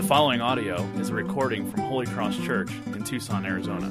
The following audio is a recording from Holy Cross Church in Tucson, Arizona.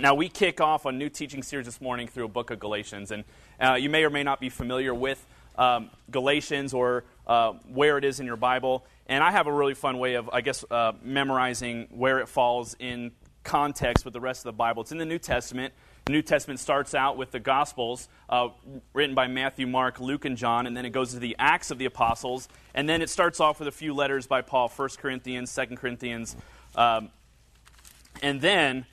Now, we kick off a new teaching series this morning through a book of Galatians. And uh, you may or may not be familiar with um, Galatians or uh, where it is in your Bible. And I have a really fun way of, I guess, uh, memorizing where it falls in context with the rest of the Bible. It's in the New Testament. The New Testament starts out with the Gospels uh, written by Matthew, Mark, Luke, and John, and then it goes to the Acts of the Apostles. And then it starts off with a few letters by Paul 1 Corinthians, 2 Corinthians. Um, and then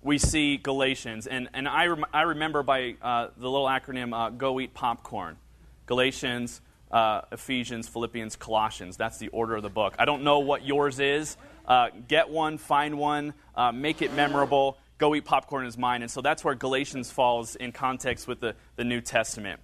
we see Galatians. And, and I, rem- I remember by uh, the little acronym uh, Go Eat Popcorn Galatians, uh, Ephesians, Philippians, Colossians. That's the order of the book. I don't know what yours is. Uh, get one, find one, uh, make it memorable. Go Eat Popcorn is mine. And so that's where Galatians falls in context with the, the New Testament.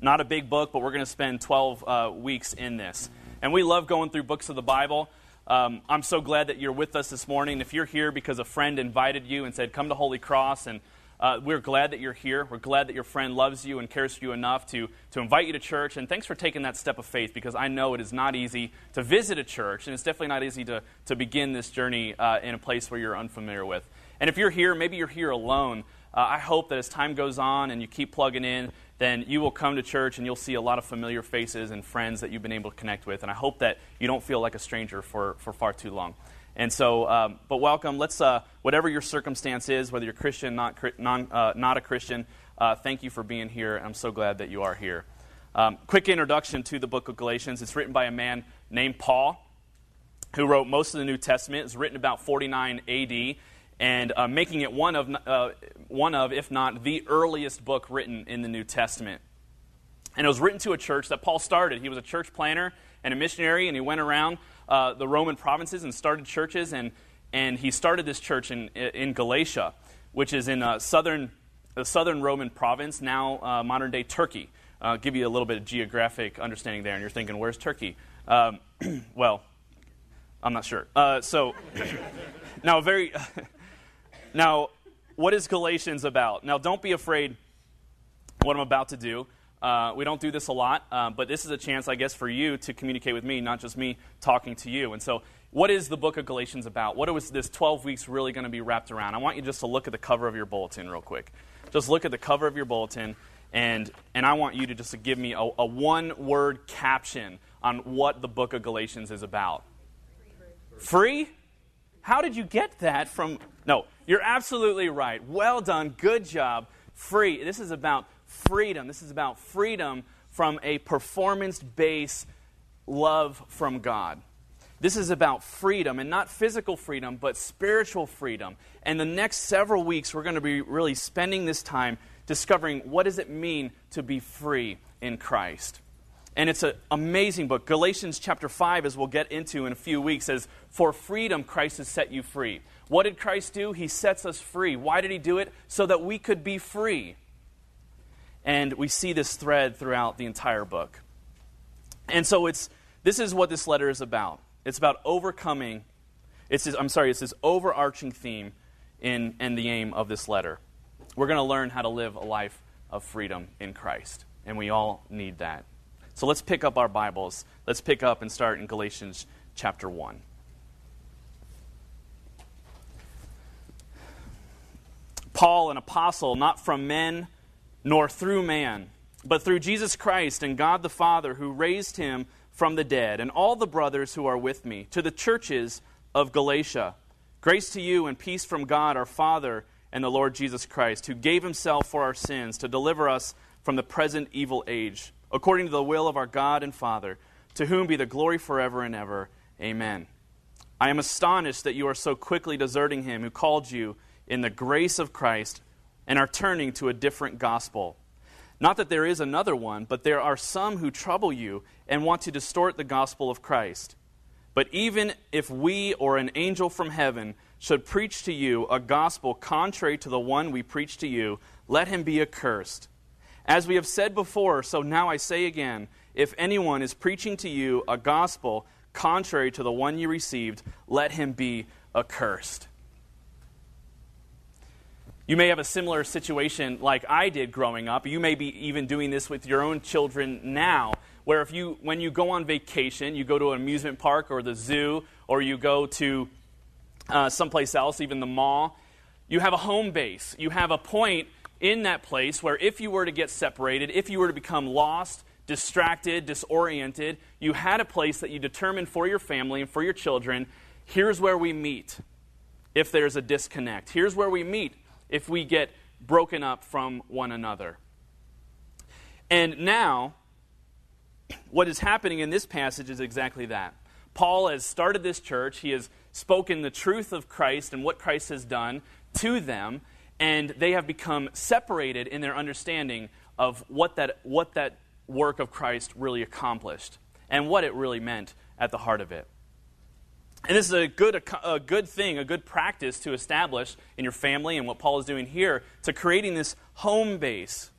Not a big book, but we're going to spend 12 uh, weeks in this. And we love going through books of the Bible. Um, I'm so glad that you're with us this morning. If you're here because a friend invited you and said, come to Holy Cross, and uh, we're glad that you're here. We're glad that your friend loves you and cares for you enough to, to invite you to church. And thanks for taking that step of faith because I know it is not easy to visit a church, and it's definitely not easy to, to begin this journey uh, in a place where you're unfamiliar with. And if you're here, maybe you're here alone. Uh, I hope that as time goes on and you keep plugging in, then you will come to church and you'll see a lot of familiar faces and friends that you've been able to connect with. And I hope that you don't feel like a stranger for, for far too long. And so, um, but welcome. Let's, uh, whatever your circumstance is, whether you're Christian, not, non, uh, not a Christian, uh, thank you for being here. I'm so glad that you are here. Um, quick introduction to the book of Galatians. It's written by a man named Paul, who wrote most of the New Testament. It's written about 49 AD and uh, making it one of, uh, one of, if not the earliest book written in the New Testament. And it was written to a church that Paul started. He was a church planter and a missionary, and he went around uh, the Roman provinces and started churches. And, and he started this church in, in Galatia, which is in uh, southern, the southern Roman province, now uh, modern day Turkey. Uh, give you a little bit of geographic understanding there, and you're thinking, where's Turkey? Um, well, I'm not sure. so, now, very. Now, what is Galatians about? Now, don't be afraid what I'm about to do. Uh, we don't do this a lot, uh, but this is a chance, I guess, for you to communicate with me, not just me talking to you. And so, what is the book of Galatians about? What is this 12 weeks really going to be wrapped around? I want you just to look at the cover of your bulletin real quick. Just look at the cover of your bulletin, and, and I want you to just give me a, a one word caption on what the book of Galatians is about. Free? How did you get that from. No, you're absolutely right. Well done. Good job. Free. This is about freedom. This is about freedom from a performance based love from God. This is about freedom, and not physical freedom, but spiritual freedom. And the next several weeks, we're going to be really spending this time discovering what does it mean to be free in Christ. And it's an amazing book. Galatians chapter 5, as we'll get into in a few weeks, says, For freedom Christ has set you free. What did Christ do? He sets us free. Why did he do it? So that we could be free. And we see this thread throughout the entire book. And so it's this is what this letter is about. It's about overcoming. It's this, I'm sorry, it's this overarching theme in, in the aim of this letter. We're going to learn how to live a life of freedom in Christ. And we all need that. So let's pick up our Bibles. Let's pick up and start in Galatians chapter 1. Paul, an apostle, not from men nor through man, but through Jesus Christ and God the Father who raised him from the dead, and all the brothers who are with me, to the churches of Galatia. Grace to you and peace from God our Father and the Lord Jesus Christ, who gave himself for our sins to deliver us from the present evil age, according to the will of our God and Father, to whom be the glory forever and ever. Amen. I am astonished that you are so quickly deserting him who called you in the grace of Christ and are turning to a different gospel. Not that there is another one, but there are some who trouble you and want to distort the gospel of Christ. But even if we or an angel from heaven should preach to you a gospel contrary to the one we preach to you, let him be accursed. As we have said before, so now I say again if anyone is preaching to you a gospel contrary to the one you received, let him be accursed. You may have a similar situation like I did growing up. You may be even doing this with your own children now, where if you when you go on vacation, you go to an amusement park or the zoo or you go to uh, someplace else, even the mall, you have a home base. You have a point in that place where if you were to get separated, if you were to become lost, distracted, disoriented, you had a place that you determined for your family and for your children. Here's where we meet if there's a disconnect. Here's where we meet if we get broken up from one another. And now, what is happening in this passage is exactly that. Paul has started this church, he has spoken the truth of Christ and what Christ has done to them, and they have become separated in their understanding of what that, what that work of Christ really accomplished and what it really meant at the heart of it. And this is a good, a good thing, a good practice to establish in your family and what Paul is doing here to creating this home base.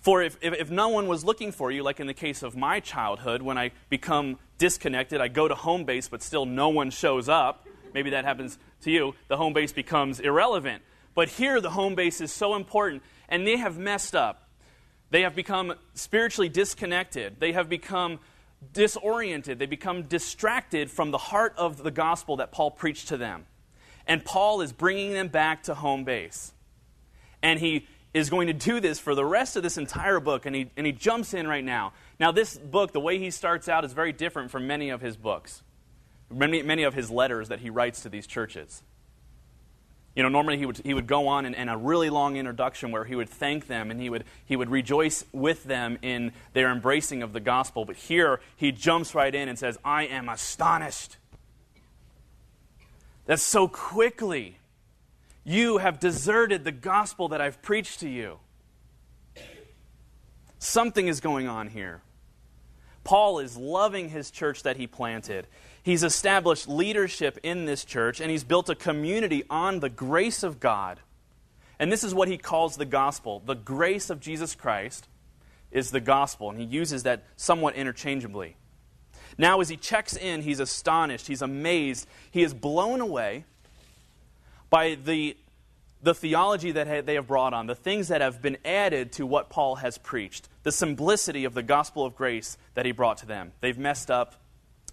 For if, if, if, no one was looking for you, like in the case of my childhood, when I become disconnected, I go to home base, but still no one shows up. Maybe that happens to you. The home base becomes irrelevant. But here, the home base is so important, and they have messed up. They have become spiritually disconnected. They have become disoriented, they become distracted from the heart of the gospel that Paul preached to them. And Paul is bringing them back to home base. And he is going to do this for the rest of this entire book, and he, and he jumps in right now. Now, this book, the way he starts out, is very different from many of his books, many, many of his letters that he writes to these churches. You know, normally he would, he would go on in, and, a really long introduction where he would thank them and he would, he would rejoice with them in their embracing of the gospel. But here he jumps right in and says, I am astonished. That so quickly you have deserted the gospel that I've preached to you. Something is going on here. Paul is loving his church that he planted. He's established leadership in this church, and he's built a community on the grace of God. And this is what he calls the gospel. The grace of Jesus Christ is the gospel, and he uses that somewhat interchangeably. Now, as he checks in, he's astonished, he's amazed, he is blown away by the, the theology that they have brought on, the things that have been added to what Paul has preached, the simplicity of the gospel of grace that he brought to them. They've messed up,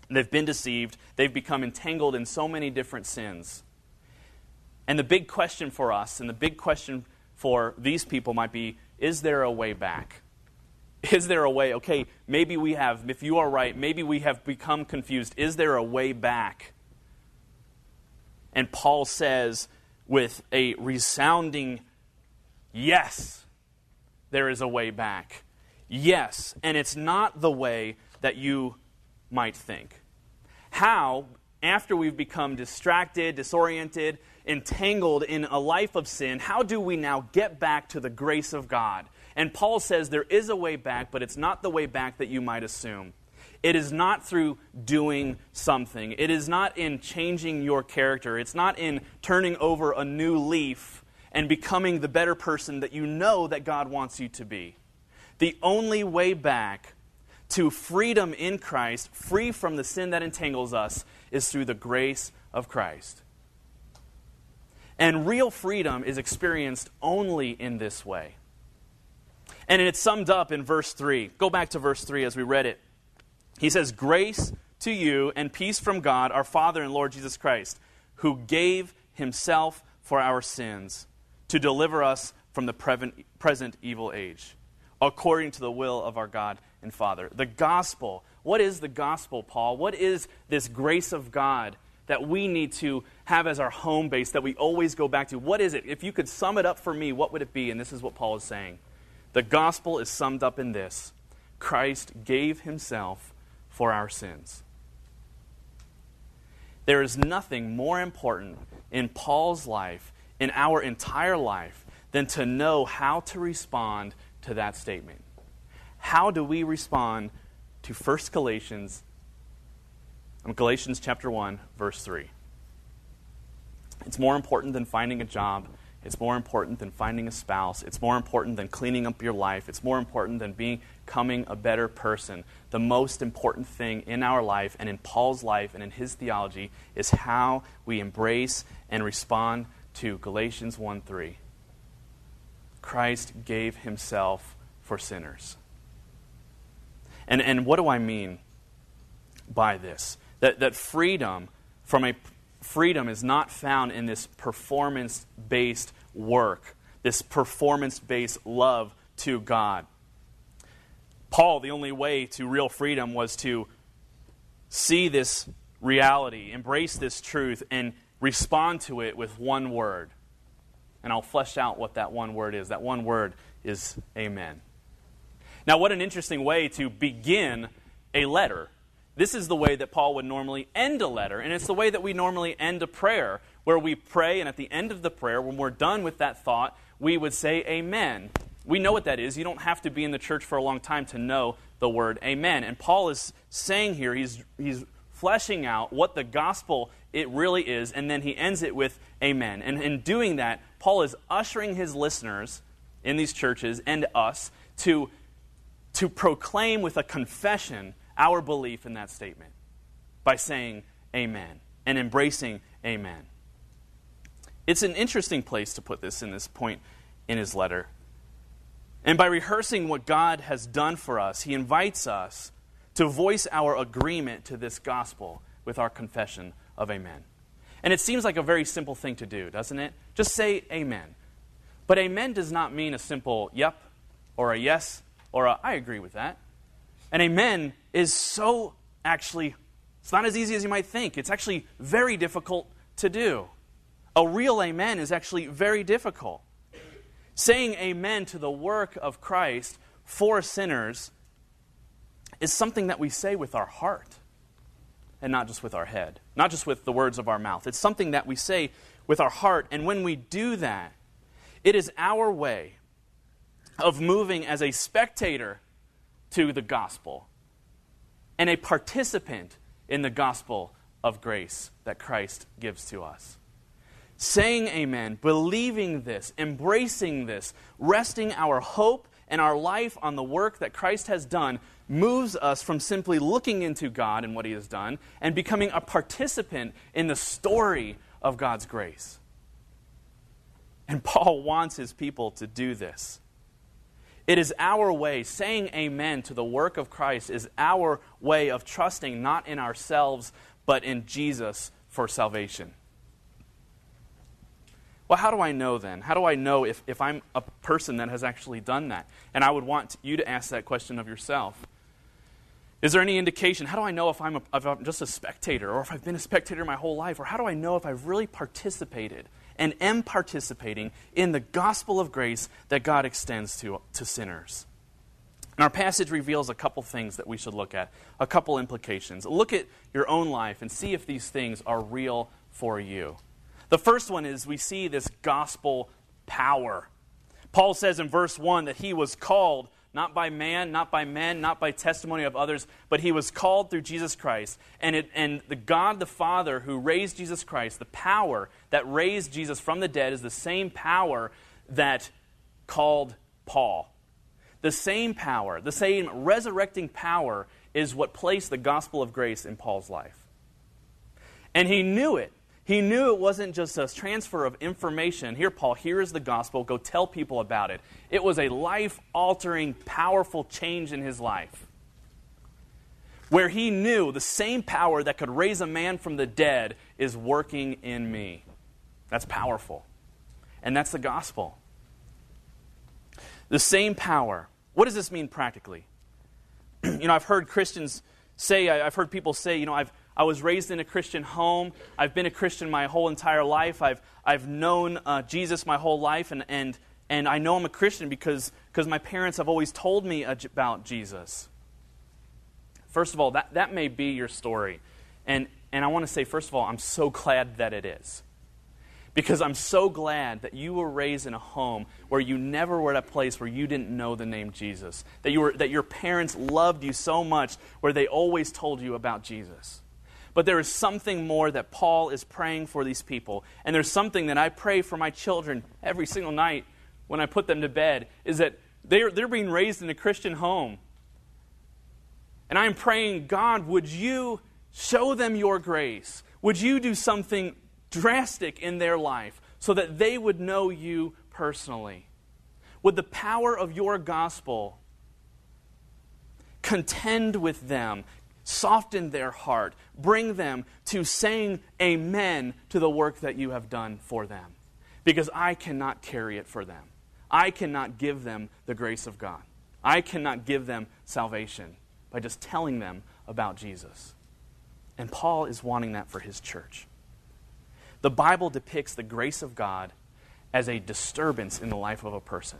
They've been deceived. They've become entangled in so many different sins. And the big question for us, and the big question for these people might be is there a way back? Is there a way? Okay, maybe we have, if you are right, maybe we have become confused. Is there a way back? And Paul says with a resounding yes, there is a way back. Yes, and it's not the way that you might think. How, after we've become distracted, disoriented, entangled in a life of sin, how do we now get back to the grace of God? And Paul says there is a way back, but it's not the way back that you might assume. It is not through doing something. It is not in changing your character. It's not in turning over a new leaf and becoming the better person that you know that God wants you to be. The only way back to freedom in Christ, free from the sin that entangles us, is through the grace of Christ. And real freedom is experienced only in this way. And it's summed up in verse 3. Go back to verse 3 as we read it. He says, Grace to you and peace from God, our Father and Lord Jesus Christ, who gave himself for our sins to deliver us from the present evil age, according to the will of our God and Father. The gospel. What is the gospel, Paul? What is this grace of God that we need to have as our home base that we always go back to? What is it? If you could sum it up for me, what would it be? And this is what Paul is saying. The gospel is summed up in this Christ gave himself for our sins. There is nothing more important in Paul's life, in our entire life, than to know how to respond to that statement how do we respond to 1 Galatians, um, Galatians chapter 1, verse 3? It's more important than finding a job. It's more important than finding a spouse. It's more important than cleaning up your life. It's more important than becoming a better person. The most important thing in our life and in Paul's life and in his theology is how we embrace and respond to Galatians 1 3. Christ gave himself for sinners. And, and what do I mean by this? That, that freedom from a freedom is not found in this performance based work, this performance based love to God. Paul, the only way to real freedom was to see this reality, embrace this truth, and respond to it with one word. And I'll flesh out what that one word is. That one word is Amen. Now, what an interesting way to begin a letter. This is the way that Paul would normally end a letter, and it's the way that we normally end a prayer, where we pray, and at the end of the prayer, when we're done with that thought, we would say Amen. We know what that is. You don't have to be in the church for a long time to know the word Amen. And Paul is saying here, he's, he's fleshing out what the gospel it really is, and then he ends it with Amen. And in doing that, Paul is ushering his listeners in these churches and us to to proclaim with a confession our belief in that statement by saying amen and embracing amen. It's an interesting place to put this in this point in his letter. And by rehearsing what God has done for us, he invites us to voice our agreement to this gospel with our confession of amen. And it seems like a very simple thing to do, doesn't it? Just say amen. But amen does not mean a simple yep or a yes or a, I agree with that. And amen is so actually, it's not as easy as you might think. It's actually very difficult to do. A real amen is actually very difficult. Saying amen to the work of Christ for sinners is something that we say with our heart and not just with our head, not just with the words of our mouth. It's something that we say with our heart. And when we do that, it is our way of moving as a spectator to the gospel and a participant in the gospel of grace that Christ gives to us. Saying amen, believing this, embracing this, resting our hope and our life on the work that Christ has done moves us from simply looking into God and what He has done and becoming a participant in the story of God's grace. And Paul wants his people to do this. It is our way, saying amen to the work of Christ is our way of trusting not in ourselves, but in Jesus for salvation. Well, how do I know then? How do I know if, if I'm a person that has actually done that? And I would want you to ask that question of yourself. Is there any indication? How do I know if I'm, a, if I'm just a spectator or if I've been a spectator my whole life? Or how do I know if I've really participated and am participating in the gospel of grace that God extends to, to sinners. And our passage reveals a couple things that we should look at, a couple implications. Look at your own life and see if these things are real for you. The first one is we see this gospel power. Paul says in verse 1 that he was called not by man, not by men, not by testimony of others, but he was called through Jesus Christ. And, it, and the God the Father who raised Jesus Christ, the power that raised Jesus from the dead, is the same power that called Paul. The same power, the same resurrecting power, is what placed the gospel of grace in Paul's life. And he knew it. He knew it wasn't just a transfer of information. Here, Paul, here is the gospel. Go tell people about it. It was a life altering, powerful change in his life. Where he knew the same power that could raise a man from the dead is working in me. That's powerful. And that's the gospel. The same power. What does this mean practically? you know, I've heard Christians say, I've heard people say, you know, I've I was raised in a Christian home. I've been a Christian my whole entire life. I've, I've known uh, Jesus my whole life, and, and, and I know I'm a Christian because, because my parents have always told me about Jesus. First of all, that, that may be your story. And, and I want to say, first of all, I'm so glad that it is. Because I'm so glad that you were raised in a home where you never were at a place where you didn't know the name Jesus. That, you were, that your parents loved you so much where they always told you about Jesus. But there is something more that Paul is praying for these people. And there's something that I pray for my children every single night when I put them to bed is that they're, they're being raised in a Christian home. And I'm praying, God, would you show them your grace? Would you do something drastic in their life so that they would know you personally? Would the power of your gospel contend with them, soften their heart, bring them to saying amen to the work that you have done for them? Because I cannot carry it for them. I cannot give them the grace of God. I cannot give them salvation by just telling them about Jesus. And Paul is wanting that for his church. The Bible depicts the grace of God as a disturbance in the life of a person.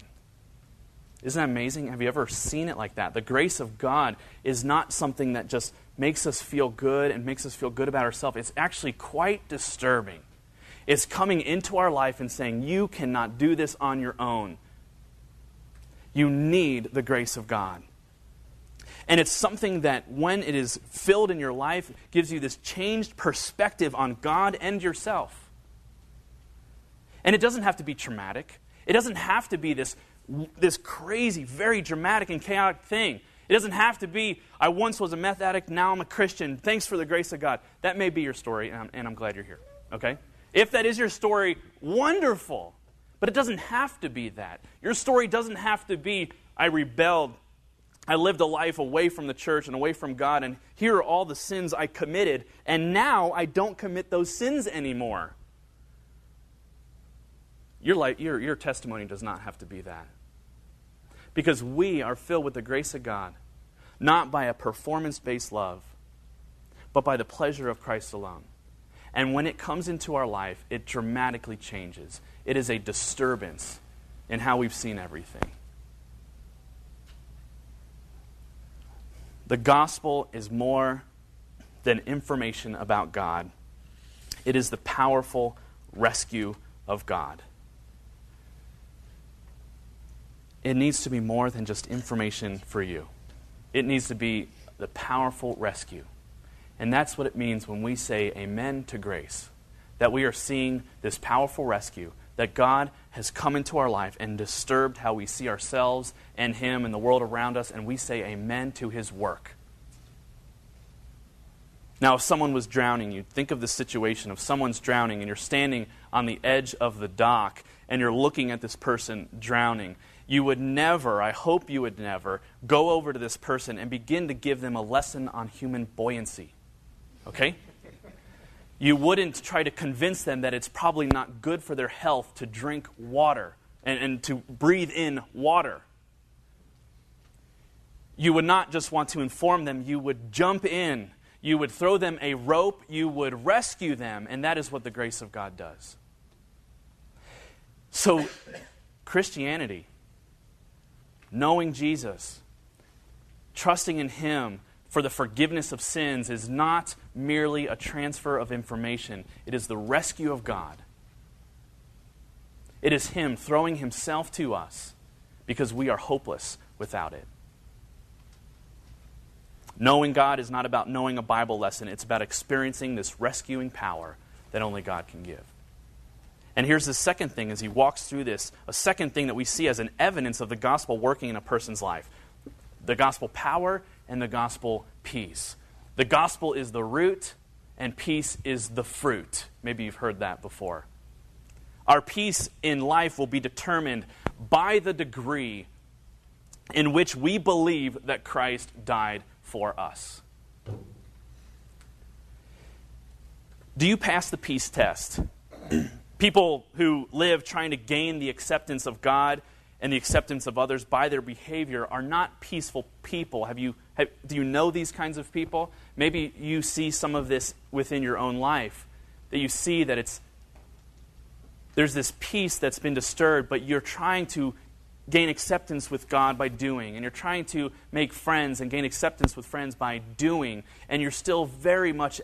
Isn't that amazing? Have you ever seen it like that? The grace of God is not something that just makes us feel good and makes us feel good about ourselves. It's actually quite disturbing. It's coming into our life and saying, You cannot do this on your own. You need the grace of God. And it's something that, when it is filled in your life, gives you this changed perspective on God and yourself. And it doesn't have to be traumatic. It doesn't have to be this, this crazy, very dramatic and chaotic thing. It doesn't have to be, I once was a meth addict, now I'm a Christian. Thanks for the grace of God. That may be your story, and I'm, and I'm glad you're here. Okay? If that is your story, wonderful. But it doesn't have to be that. Your story doesn't have to be, I rebelled I lived a life away from the church and away from God, and here are all the sins I committed, and now I don't commit those sins anymore. Your, life, your, your testimony does not have to be that. Because we are filled with the grace of God, not by a performance based love, but by the pleasure of Christ alone. And when it comes into our life, it dramatically changes. It is a disturbance in how we've seen everything. The gospel is more than information about God, it is the powerful rescue of God. It needs to be more than just information for you, it needs to be the powerful rescue. And that's what it means when we say amen to grace. That we are seeing this powerful rescue, that God has come into our life and disturbed how we see ourselves and Him and the world around us, and we say amen to His work. Now, if someone was drowning, you think of the situation of someone's drowning and you're standing on the edge of the dock and you're looking at this person drowning. You would never, I hope you would never, go over to this person and begin to give them a lesson on human buoyancy. Okay? You wouldn't try to convince them that it's probably not good for their health to drink water and, and to breathe in water. You would not just want to inform them, you would jump in you would throw them a rope, you would rescue them, and that is what the grace of God does. So, Christianity, knowing Jesus, trusting in Him for the forgiveness of sins, is not merely a transfer of information, it is the rescue of God. It is Him throwing Himself to us because we are hopeless without it. Knowing God is not about knowing a Bible lesson, it's about experiencing this rescuing power that only God can give. And here's the second thing as he walks through this a second thing that we see as an evidence of the gospel working in a person's life the gospel power and the gospel peace. The gospel is the root, and peace is the fruit. Maybe you've heard that before. Our peace in life will be determined by the degree in which we believe that Christ died for us. Do you pass the peace test? People who live trying to gain the acceptance of God and the acceptance of others by their behavior are not peaceful people. Have you, have, do you know these kinds of people? Maybe you see some of this within your own life, that you see that it's there's this peace that's been disturbed, but you're trying to gain acceptance with God by doing, and you're trying to make friends and gain acceptance with friends by doing, and you're still very much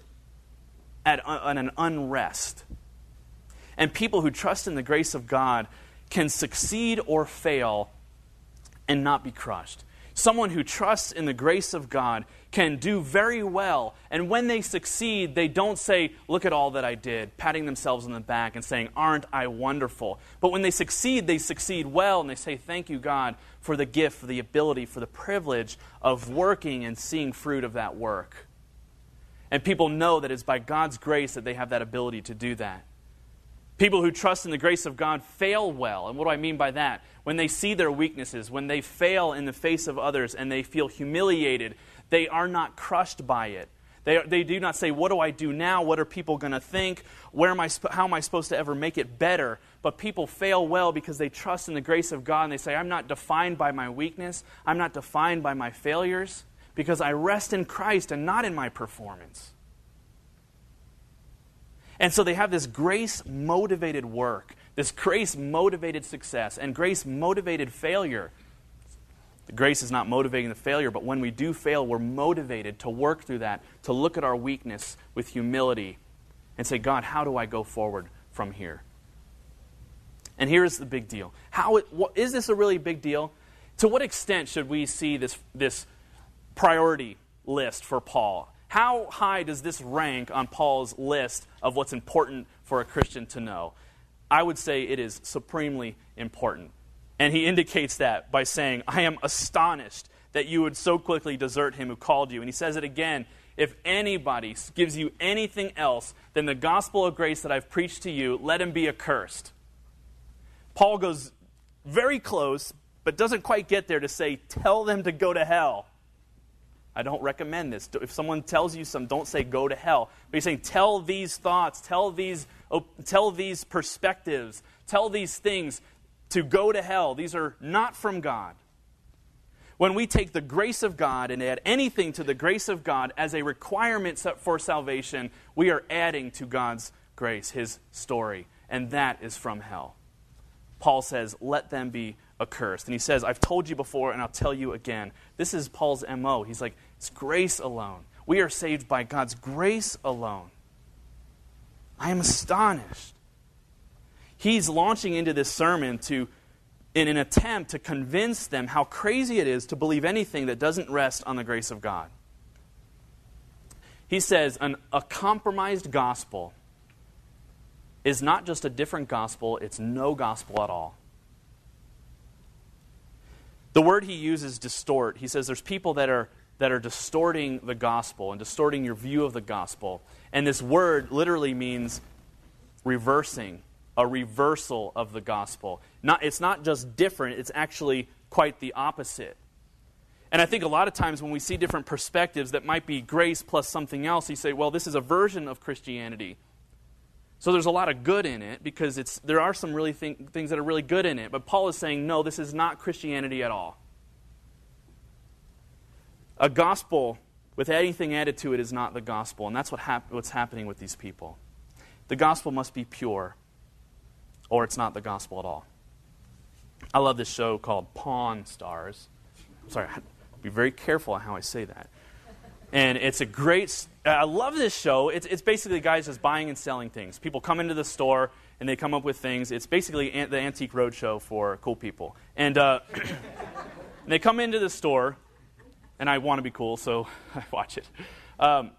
at, uh, at an unrest. And people who trust in the grace of God can succeed or fail and not be crushed. Someone who trusts in the grace of God can do very well. And when they succeed, they don't say, Look at all that I did, patting themselves on the back and saying, Aren't I wonderful? But when they succeed, they succeed well and they say, Thank you, God, for the gift, for the ability, for the privilege of working and seeing fruit of that work. And people know that it's by God's grace that they have that ability to do that. People who trust in the grace of God fail well. And what do I mean by that? When they see their weaknesses, when they fail in the face of others and they feel humiliated, they are not crushed by it. They, they do not say, What do I do now? What are people going to think? Where am I, how am I supposed to ever make it better? But people fail well because they trust in the grace of God and they say, I'm not defined by my weakness. I'm not defined by my failures because I rest in Christ and not in my performance. And so they have this grace motivated work, this grace motivated success, and grace motivated failure. The grace is not motivating the failure, but when we do fail, we're motivated to work through that, to look at our weakness with humility and say, God, how do I go forward from here? And here's the big deal. How what, is this a really big deal? To what extent should we see this, this priority list for Paul? How high does this rank on Paul's list of what's important for a Christian to know? I would say it is supremely important. And he indicates that by saying, I am astonished that you would so quickly desert him who called you. And he says it again if anybody gives you anything else than the gospel of grace that I've preached to you, let him be accursed. Paul goes very close, but doesn't quite get there to say, tell them to go to hell. I don't recommend this. If someone tells you some, don't say go to hell. But he's saying, tell these thoughts, tell these, tell these perspectives, tell these things to go to hell. These are not from God. When we take the grace of God and add anything to the grace of God as a requirement for salvation, we are adding to God's grace, His story, and that is from hell. Paul says, Let them be accursed. And he says, I've told you before and I'll tell you again. This is Paul's MO. He's like, It's grace alone. We are saved by God's grace alone. I am astonished he's launching into this sermon to in an attempt to convince them how crazy it is to believe anything that doesn't rest on the grace of God. He says an, a compromised gospel is not just a different gospel, it's no gospel at all. The word he uses, distort, he says there's people that are, that are distorting the gospel and distorting your view of the gospel. And this word literally means reversing a reversal of the gospel. Not, it's not just different, it's actually quite the opposite. And I think a lot of times when we see different perspectives that might be grace plus something else, you say, well, this is a version of Christianity. So there's a lot of good in it because it's, there are some really thing, things that are really good in it. But Paul is saying, no, this is not Christianity at all. A gospel with anything added to it is not the gospel. And that's what hap- what's happening with these people. The gospel must be pure or it's not the gospel at all. I love this show called Pawn Stars. sorry, be very careful how I say that. And it's a great, I love this show. It's, it's basically guys just buying and selling things. People come into the store and they come up with things. It's basically the Antique Roadshow for cool people. And uh, they come into the store, and I want to be cool, so I watch it. Um,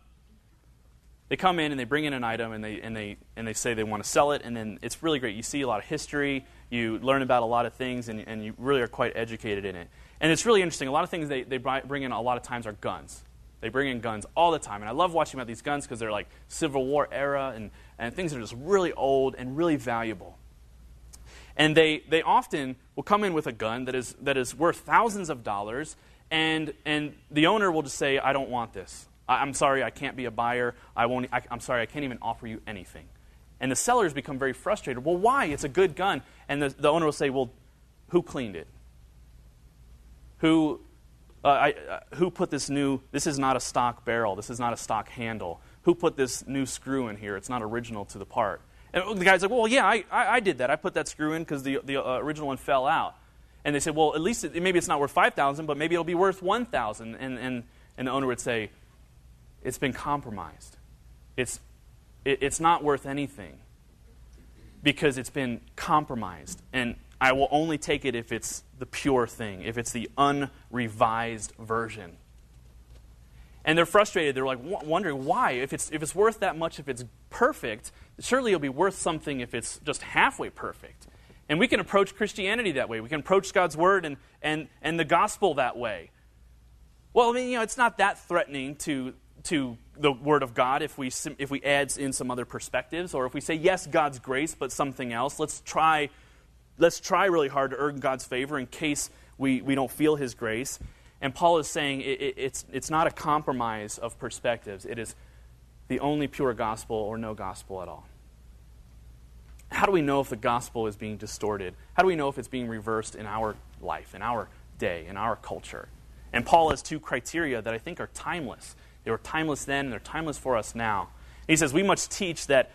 they come in and they bring in an item and they, and they, and they say they want to sell it, and then it's really great. You see a lot of history, you learn about a lot of things, and, and you really are quite educated in it. And it's really interesting. A lot of things they, they bring in a lot of times are guns. They bring in guns all the time. And I love watching about these guns because they're like Civil War era and, and things that are just really old and really valuable. And they, they often will come in with a gun that is, that is worth thousands of dollars, and, and the owner will just say, I don't want this. I'm sorry, I can't be a buyer. I won't, I, I'm sorry, I can't even offer you anything. And the sellers become very frustrated. Well, why? It's a good gun. And the, the owner will say, Well, who cleaned it? Who, uh, I, uh, who put this new, this is not a stock barrel, this is not a stock handle. Who put this new screw in here? It's not original to the part. And the guy's like, Well, yeah, I, I, I did that. I put that screw in because the, the uh, original one fell out. And they say, Well, at least it, maybe it's not worth 5000 but maybe it'll be worth 1000 and, and, and the owner would say, it's been compromised. It's, it, it's not worth anything because it's been compromised. And I will only take it if it's the pure thing, if it's the unrevised version. And they're frustrated. They're like wondering why. If it's, if it's worth that much, if it's perfect, surely it'll be worth something if it's just halfway perfect. And we can approach Christianity that way. We can approach God's Word and, and, and the gospel that way. Well, I mean, you know, it's not that threatening to to the Word of God if we, if we add in some other perspectives, or if we say, yes, God's grace, but something else. Let's try, let's try really hard to earn God's favor in case we, we don't feel His grace. And Paul is saying it, it, it's, it's not a compromise of perspectives, it is the only pure gospel or no gospel at all. How do we know if the gospel is being distorted? How do we know if it's being reversed in our life, in our day, in our culture? And Paul has two criteria that I think are timeless. They were timeless then, and they're timeless for us now. He says we must teach that,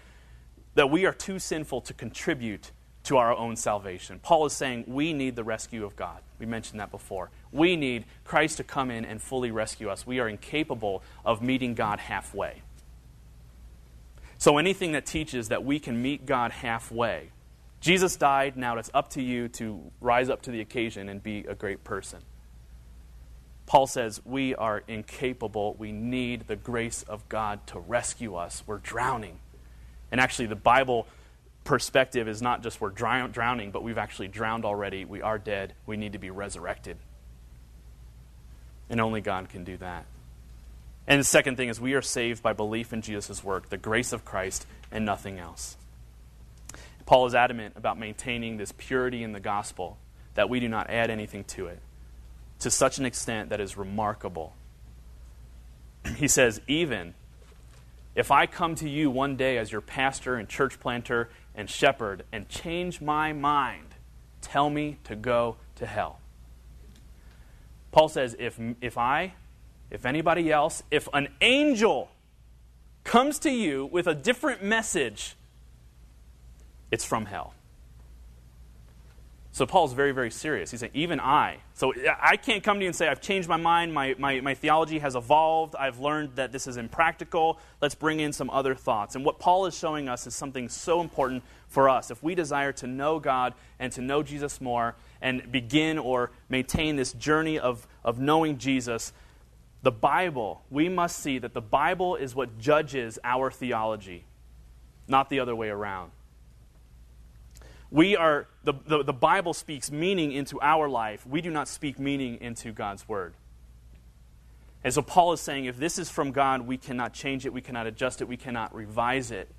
that we are too sinful to contribute to our own salvation. Paul is saying we need the rescue of God. We mentioned that before. We need Christ to come in and fully rescue us. We are incapable of meeting God halfway. So anything that teaches that we can meet God halfway, Jesus died, now it's up to you to rise up to the occasion and be a great person. Paul says we are incapable. We need the grace of God to rescue us. We're drowning. And actually, the Bible perspective is not just we're drowning, but we've actually drowned already. We are dead. We need to be resurrected. And only God can do that. And the second thing is we are saved by belief in Jesus' work, the grace of Christ, and nothing else. Paul is adamant about maintaining this purity in the gospel, that we do not add anything to it, to such an extent that is remarkable. He says, even if I come to you one day as your pastor and church planter and shepherd and change my mind, tell me to go to hell. Paul says, if, if I if anybody else, if an angel comes to you with a different message, it's from hell. So Paul's very, very serious. He's saying, even I. So I can't come to you and say, I've changed my mind, my, my, my theology has evolved, I've learned that this is impractical, let's bring in some other thoughts. And what Paul is showing us is something so important for us. If we desire to know God and to know Jesus more and begin or maintain this journey of, of knowing Jesus, the Bible, we must see that the Bible is what judges our theology, not the other way around. We are, the, the, the, Bible speaks meaning into our life. We do not speak meaning into God's Word. And so Paul is saying if this is from God, we cannot change it, we cannot adjust it, we cannot revise it.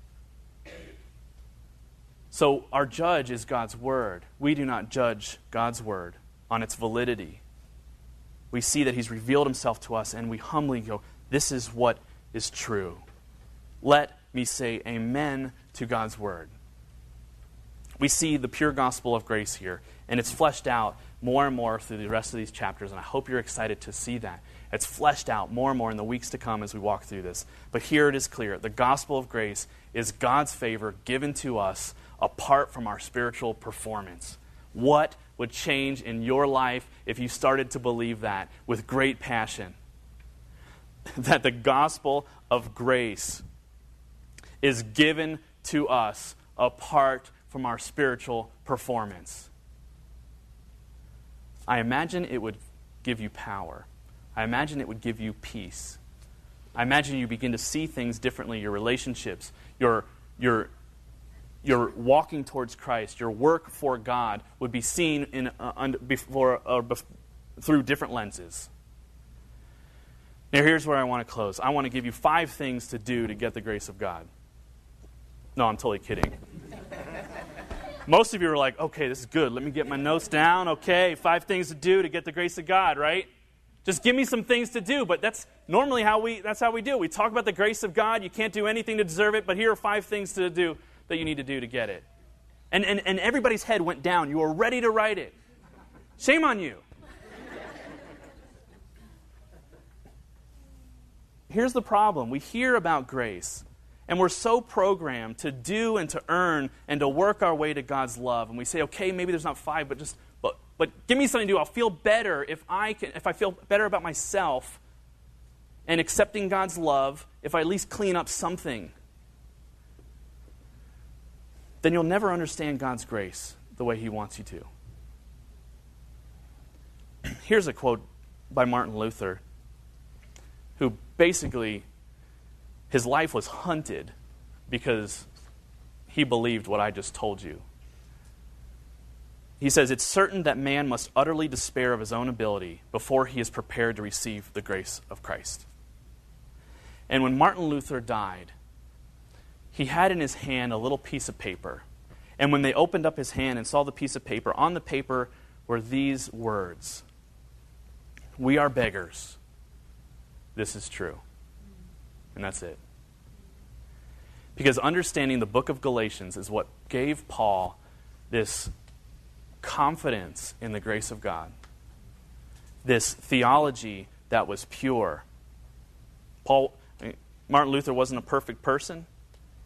So our judge is God's Word. We do not judge God's Word on its validity we see that he's revealed himself to us and we humbly go, This is what is true. Let me say amen to God's word. We see the pure gospel of grace here, and it's fleshed out more and more through the rest of these chapters, and I hope you're excited to see that. It's fleshed out more and more in the weeks to come as we walk through this. But here it is clear the gospel of grace is God's favor given to us apart from our spiritual performance. What would change in your life if you started to believe that with great passion. That the gospel of grace is given to us apart from our spiritual performance. I imagine it would give you power. I imagine it would give you peace. I imagine you begin to see things differently, your relationships, your, your your walking towards Christ, your work for God, would be seen in, uh, before, uh, bef- through different lenses. Now, here's where I want to close. I want to give you five things to do to get the grace of God. No, I'm totally kidding. Most of you are like, okay, this is good. Let me get my notes down. Okay, five things to do to get the grace of God, right? Just give me some things to do. But that's normally how we that's how we do. We talk about the grace of God. You can't do anything to deserve it, but here are five things to do that you need to do to get it. And, and, and everybody's head went down. You were ready to write it. Shame on you. Here's the problem we hear about grace, and we're so programmed to do and to earn and to work our way to God's love. And we say, okay, maybe there's not five, but just but, but give me something to do. I'll feel better if I can if I feel better about myself and accepting God's love if I at least clean up something then you'll never understand God's grace the way He wants you to. Here's a quote by Martin Luther, who basically, his life was hunted because he believed what I just told you. He says, It's certain that man must utterly despair of his own ability before he is prepared to receive the grace of Christ. And when Martin Luther died, he had in his hand a little piece of paper. And when they opened up his hand and saw the piece of paper, on the paper were these words We are beggars. This is true. And that's it. Because understanding the book of Galatians is what gave Paul this confidence in the grace of God, this theology that was pure. Paul, Martin Luther wasn't a perfect person,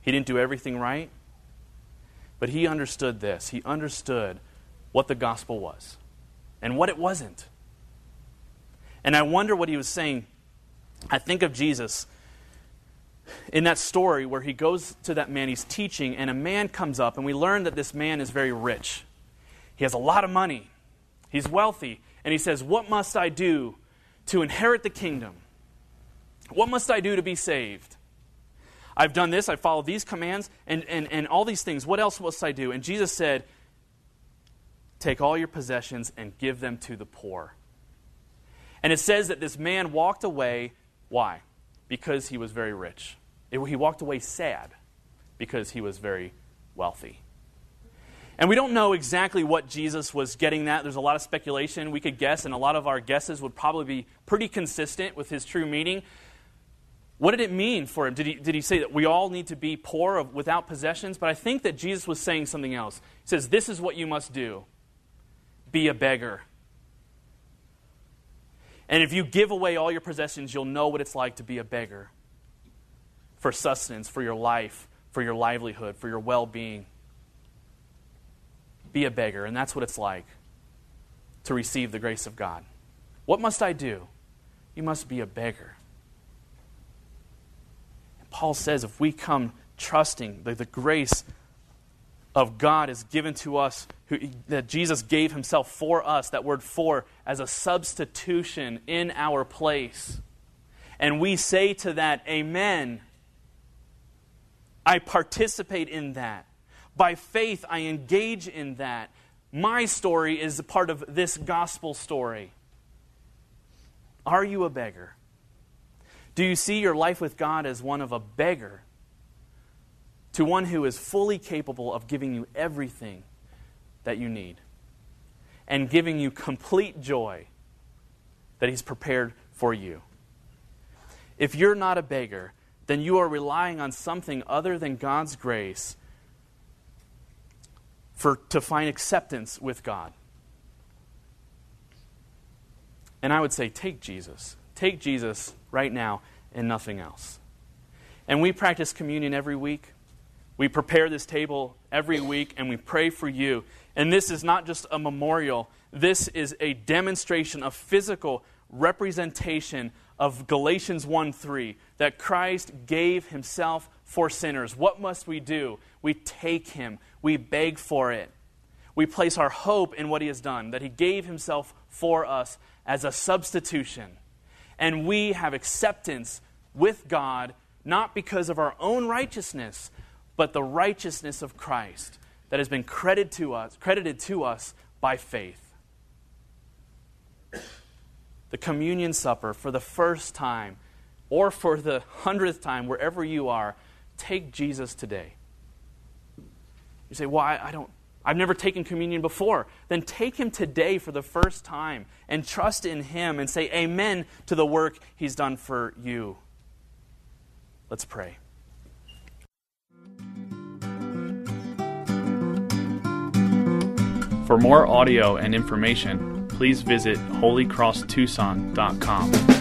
he didn't do everything right, but he understood this. He understood what the gospel was and what it wasn't. And I wonder what he was saying. I think of Jesus in that story where he goes to that man, he's teaching, and a man comes up, and we learn that this man is very rich. He has a lot of money, he's wealthy, and he says, What must I do to inherit the kingdom? What must I do to be saved? I've done this, I followed these commands, and, and, and all these things. What else must I do? And Jesus said, Take all your possessions and give them to the poor. And it says that this man walked away. Why? Because he was very rich. It, he walked away sad because he was very wealthy. And we don't know exactly what Jesus was getting at. There's a lot of speculation. We could guess, and a lot of our guesses would probably be pretty consistent with his true meaning. What did it mean for him? Did he, did he say that we all need to be poor of, without possessions? But I think that Jesus was saying something else. He says, This is what you must do be a beggar. And if you give away all your possessions, you'll know what it's like to be a beggar for sustenance, for your life, for your livelihood, for your well being. Be a beggar, and that's what it's like to receive the grace of God. What must I do? You must be a beggar. And Paul says if we come trusting the, the grace of God is given to us, who, that Jesus gave himself for us, that word for, as a substitution in our place. And we say to that, Amen. I participate in that. By faith, I engage in that. My story is a part of this gospel story. Are you a beggar? Do you see your life with God as one of a beggar to one who is fully capable of giving you everything that you need and giving you complete joy that He's prepared for you. If you're not a beggar, then you are relying on something other than God's grace for, to find acceptance with God. And I would say, take Jesus. Take Jesus right now and nothing else. And we practice communion every week. We prepare this table every week and we pray for you. And this is not just a memorial, this is a demonstration of physical representation of Galatians 1 3, that Christ gave himself for sinners. What must we do? We take him, we beg for it. We place our hope in what he has done, that he gave himself for us as a substitution. And we have acceptance with God, not because of our own righteousness, but the righteousness of Christ that has been credited to us, credited to us by faith. The communion supper for the first time or for the hundredth time, wherever you are, take Jesus today. You say, Well, I, I don't, I've never taken communion before. Then take him today for the first time and trust in him and say amen to the work he's done for you. Let's pray. For more audio and information, please visit holycrosstucson.com.